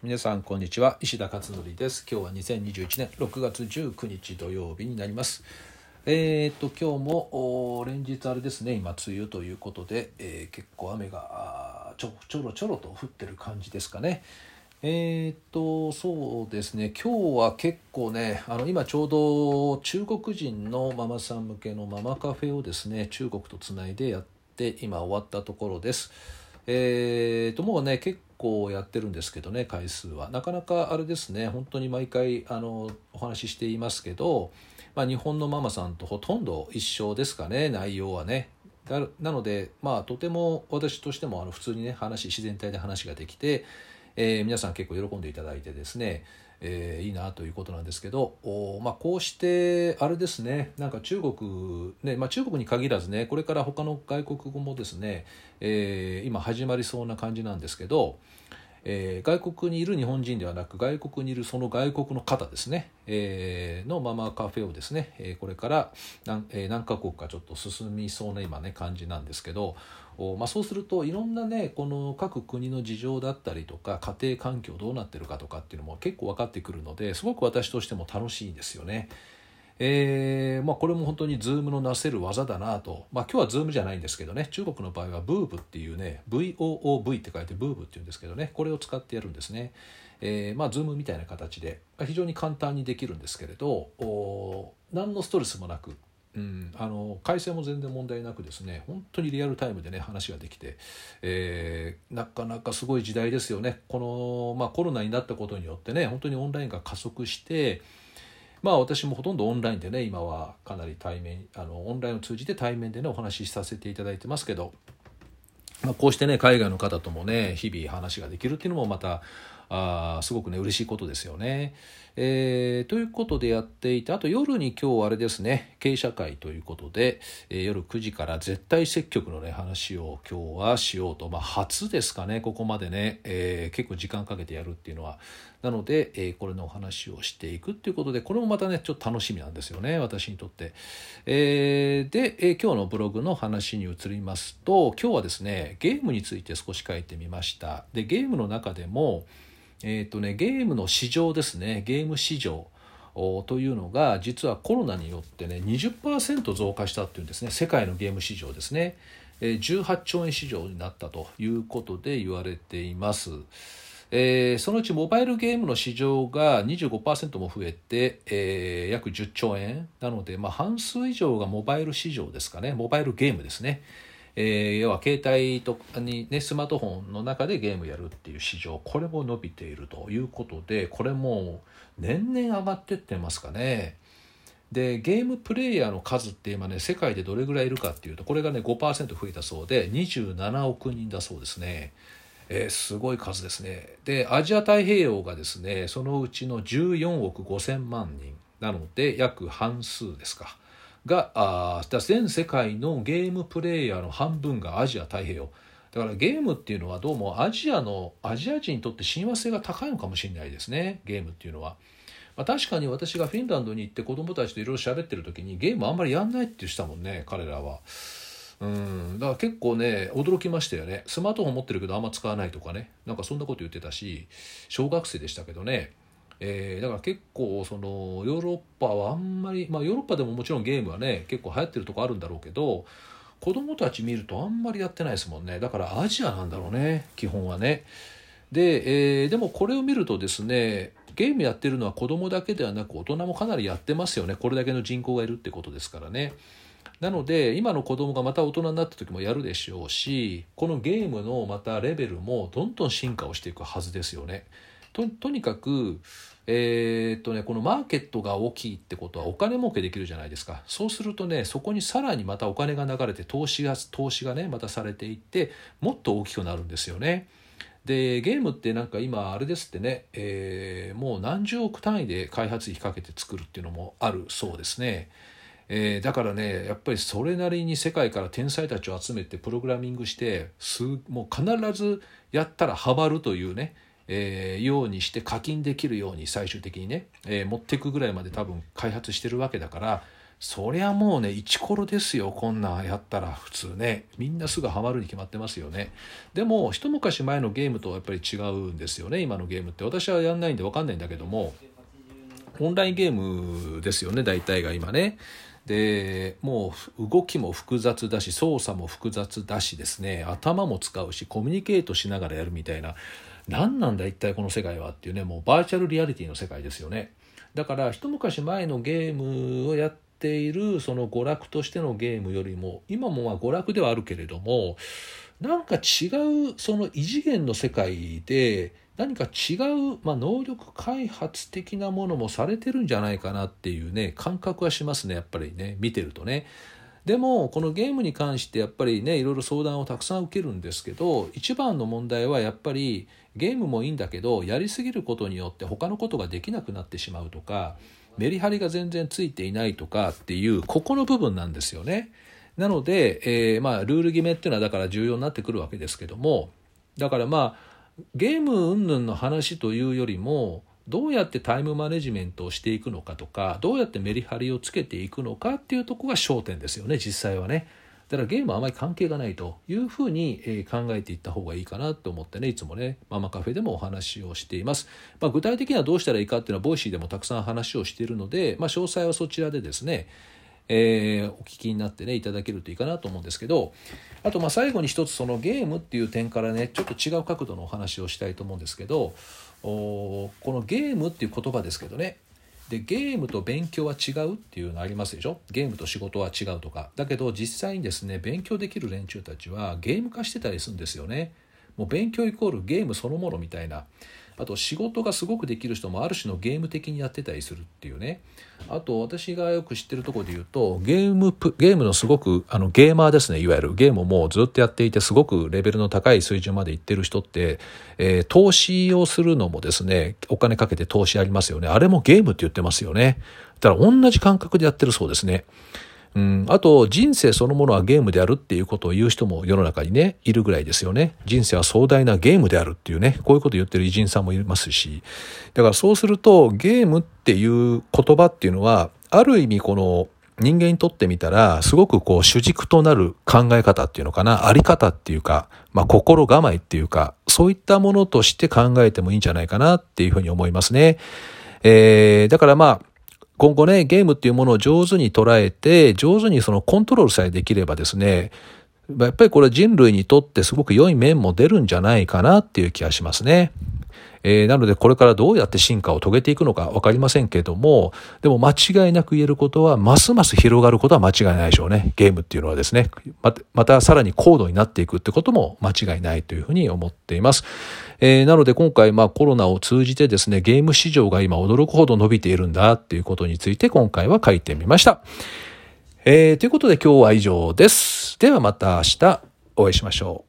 皆さんこんにちは。石田勝則です。今日は2021年6月19日土曜日になります。えー、っと今日も連日あれですね。今梅雨ということで、えー、結構雨がちょちょろちょろと降ってる感じですかね。えー、っとそうですね。今日は結構ねあの今ちょうど中国人のママさん向けのママカフェをですね中国とつないでやって今終わったところです。えー、ともうね結こうやってるんですけどね回数は。なかなかあれですね本当に毎回あのお話ししていますけど、まあ、日本のママさんとほとんど一緒ですかね内容はね。なのでまあとても私としてもあの普通にね話自然体で話ができて、えー、皆さん結構喜んでいただいてですねえー、いいなということなんですけどお、まあ、こうしてあれですねなんか中国、ねまあ、中国に限らずねこれから他の外国語もですね、えー、今始まりそうな感じなんですけど、えー、外国にいる日本人ではなく外国にいるその外国の方ですね、えー、のママカフェをですね、えー、これから何,、えー、何カ国かちょっと進みそうな今ね感じなんですけどまあ、そうするといろんなねこの各国の事情だったりとか家庭環境どうなってるかとかっていうのも結構分かってくるのですごく私としても楽しいんですよね。えーまあ、これも本当に Zoom のなせる技だなと、まあ、今日は Zoom じゃないんですけどね中国の場合は Boov っていうね VOOV って書いて Boov っていうんですけどねこれを使ってやるんですね。えー、まあ Zoom みたいな形で非常に簡単にできるんですけれどお何のストレスもなくうん、あの改正も全然問題なくですね本当にリアルタイムでね話ができて、えー、なかなかすごい時代ですよね。この、まあ、コロナになったことによってね本当にオンラインが加速してまあ私もほとんどオンラインでね今はかなり対面あのオンラインを通じて対面でねお話しさせていただいてますけど、まあ、こうしてね海外の方ともね日々話ができるっていうのもまたあすごくね嬉しいことですよね。えー、ということでやっていてあと夜に今日あれですね経営者会ということで、えー、夜9時から絶対積極のね話を今日はしようと、まあ、初ですかねここまでね、えー、結構時間かけてやるっていうのはなので、えこれのお話をしていくっていうことでこれもまたねちょっと楽しみなんですよね私にとって。えで、え今日のブログの話に移りますと今日はですねゲームについて少し書いてみました。でゲームの中でもえーとね、ゲームの市場ですね。ゲーム市場というのが実はコロナによってね20%増加したっていうんですね。世界のゲーム市場ですね。18兆円市場になったということで言われています。えー、そのうちモバイルゲームの市場が25%も増えて、えー、約10兆円。なので、まあ、半数以上がモバイル市場ですかね。モバイルゲームですね。えー、要は携帯とかに、ね、スマートフォンの中でゲームやるっていう市場これも伸びているということでこれも年々上がってってますかね。でゲームプレイヤーの数って今ね世界でどれぐらいいるかっていうとこれがね5%増えたそうで27億人だそうですね。えー、すごい数ですね。でアジア太平洋がですねそのうちの14億5,000万人なので約半数ですか。があ全世界のゲームプレイヤーの半分がアジア太平洋。だからゲームっていうのはどうもアジアのアジア人にとって親和性が高いのかもしれないですね。ゲームっていうのは。まあ、確かに私がフィンランドに行って子供たちといろいろ喋ってる時にゲームあんまりやんないって言ってたもんね彼らは。うん。だから結構ね驚きましたよね。スマートフォン持ってるけどあんま使わないとかね。なんかそんなこと言ってたし小学生でしたけどね。えー、だから結構そのヨーロッパはあんまり、まあ、ヨーロッパでももちろんゲームはね結構流行ってるとこあるんだろうけど子供たち見るとあんまりやってないですもんね。だからアジアなんだろうね基本はね。で、えー、でもこれを見るとですねゲームやってるのは子供だけではなく大人もかなりやってますよね。これだけの人口がいるってことですからね。なので今の子供がまた大人になった時もやるでしょうしこのゲームのまたレベルもどんどん進化をしていくはずですよね。ととにかく、えー、っとね、このマーケットが大きいってことはお金儲けできるじゃないですかそうするとねそこにさらにまたお金が流れて投資が投資がねまたされていってもっと大きくなるんですよね。でゲームってなんか今あれですってね、えー、もう何十億単位で開発費かけて作るっていうのもあるそうですね。えー、だからねやっぱりそれなりに世界から天才たちを集めてプログラミングしてすもう必ずやったらハマるというねえー、ようにして課金できるように最終的にね、えー、持っていくぐらいまで多分開発してるわけだからそりゃもうね、イチコロですよ、こんなんやったら普通ね。みんなすぐハマるに決まってますよね。でも、一昔前のゲームとはやっぱり違うんですよね、今のゲームって。私はやんないんでわかんないんだけども、オンラインゲームですよね、大体が今ね。でもう動きも複雑だし操作も複雑だしですね頭も使うしコミュニケートしながらやるみたいな何なんだ一体この世界はっていうねもうバーチャルリアリティの世界ですよねだから一昔前のゲームをやっているその娯楽としてのゲームよりも今もまあ娯楽ではあるけれどもなんか違うその異次元の世界で何か違う、まあ、能力開発的なものもされてるんじゃないかなっていうね感覚はしますねやっぱりね見てるとね。でもこのゲームに関してやっぱりねいろいろ相談をたくさん受けるんですけど一番の問題はやっぱりゲームもいいんだけどやりすぎることによって他のことができなくなってしまうとかメリハリが全然ついていないとかっていうここの部分なんですよね。なので、えー、まあルール決めっていうのはだから重要になってくるわけですけどもだからまあゲーム云々の話というよりもどうやってタイムマネジメントをしていくのかとかどうやってメリハリをつけていくのかっていうとこが焦点ですよね実際はね。だからゲームはあまり関係がないというふうに考えていった方がいいかなと思ってねいつもねママカフェでもお話をしています、まあ、具体的にはどうしたらいいかっていうのは Voicy でもたくさん話をしているので、まあ、詳細はそちらでですねえー、お聞きになってねいただけるといいかなと思うんですけどあとまあ最後に一つそのゲームっていう点からねちょっと違う角度のお話をしたいと思うんですけどこのゲームっていう言葉ですけどねでゲームと勉強は違うっていうのありますでしょ？ゲームと仕事は違うとか。だけど実際にですね勉強できる連中たちはゲーム化してたりするんですよね。もう勉強イコールゲームそのものみたいな。あと仕事がすごくできる人もある種のゲーム的にやってたりするっていうね。あと私がよく知ってるところで言うとゲームゲームのすごくあのゲーマーですね。いわゆるゲームをもうずっとやっていてすごくレベルの高い水準までいってる人って、えー、投資をするのもですねお金かけて投資ありますよね。あれもゲームって言ってますよね。だから同じ感覚でやってるそうですね。うん、あと人生そのものはゲームであるっていうことを言う人も世の中にねいるぐらいですよね。人生は壮大なゲームであるっていうねこういうこと言ってる偉人さんもいますし。だからそうするとゲームっていう言葉っていうのはある意味この人間にとってみたらすごくこう主軸となる考え方っていうのかなあり方っていうか、まあ、心構えっていうかそういったものとして考えてもいいんじゃないかなっていうふうに思いますね。えー、だからまあ今後ね、ゲームっていうものを上手に捉えて、上手にそのコントロールさえできればですね、やっぱりこれ人類にとってすごく良い面も出るんじゃないかなっていう気がしますね。えー、なのでこれからどうやって進化を遂げていくのか分かりませんけども、でも間違いなく言えることは、ますます広がることは間違いないでしょうね。ゲームっていうのはですね。また、またさらに高度になっていくってことも間違いないというふうに思っています。えー、なので今回、まあコロナを通じてですね、ゲーム市場が今驚くほど伸びているんだっていうことについて今回は書いてみました。えー、ということで今日は以上です。ではまた明日お会いしましょう。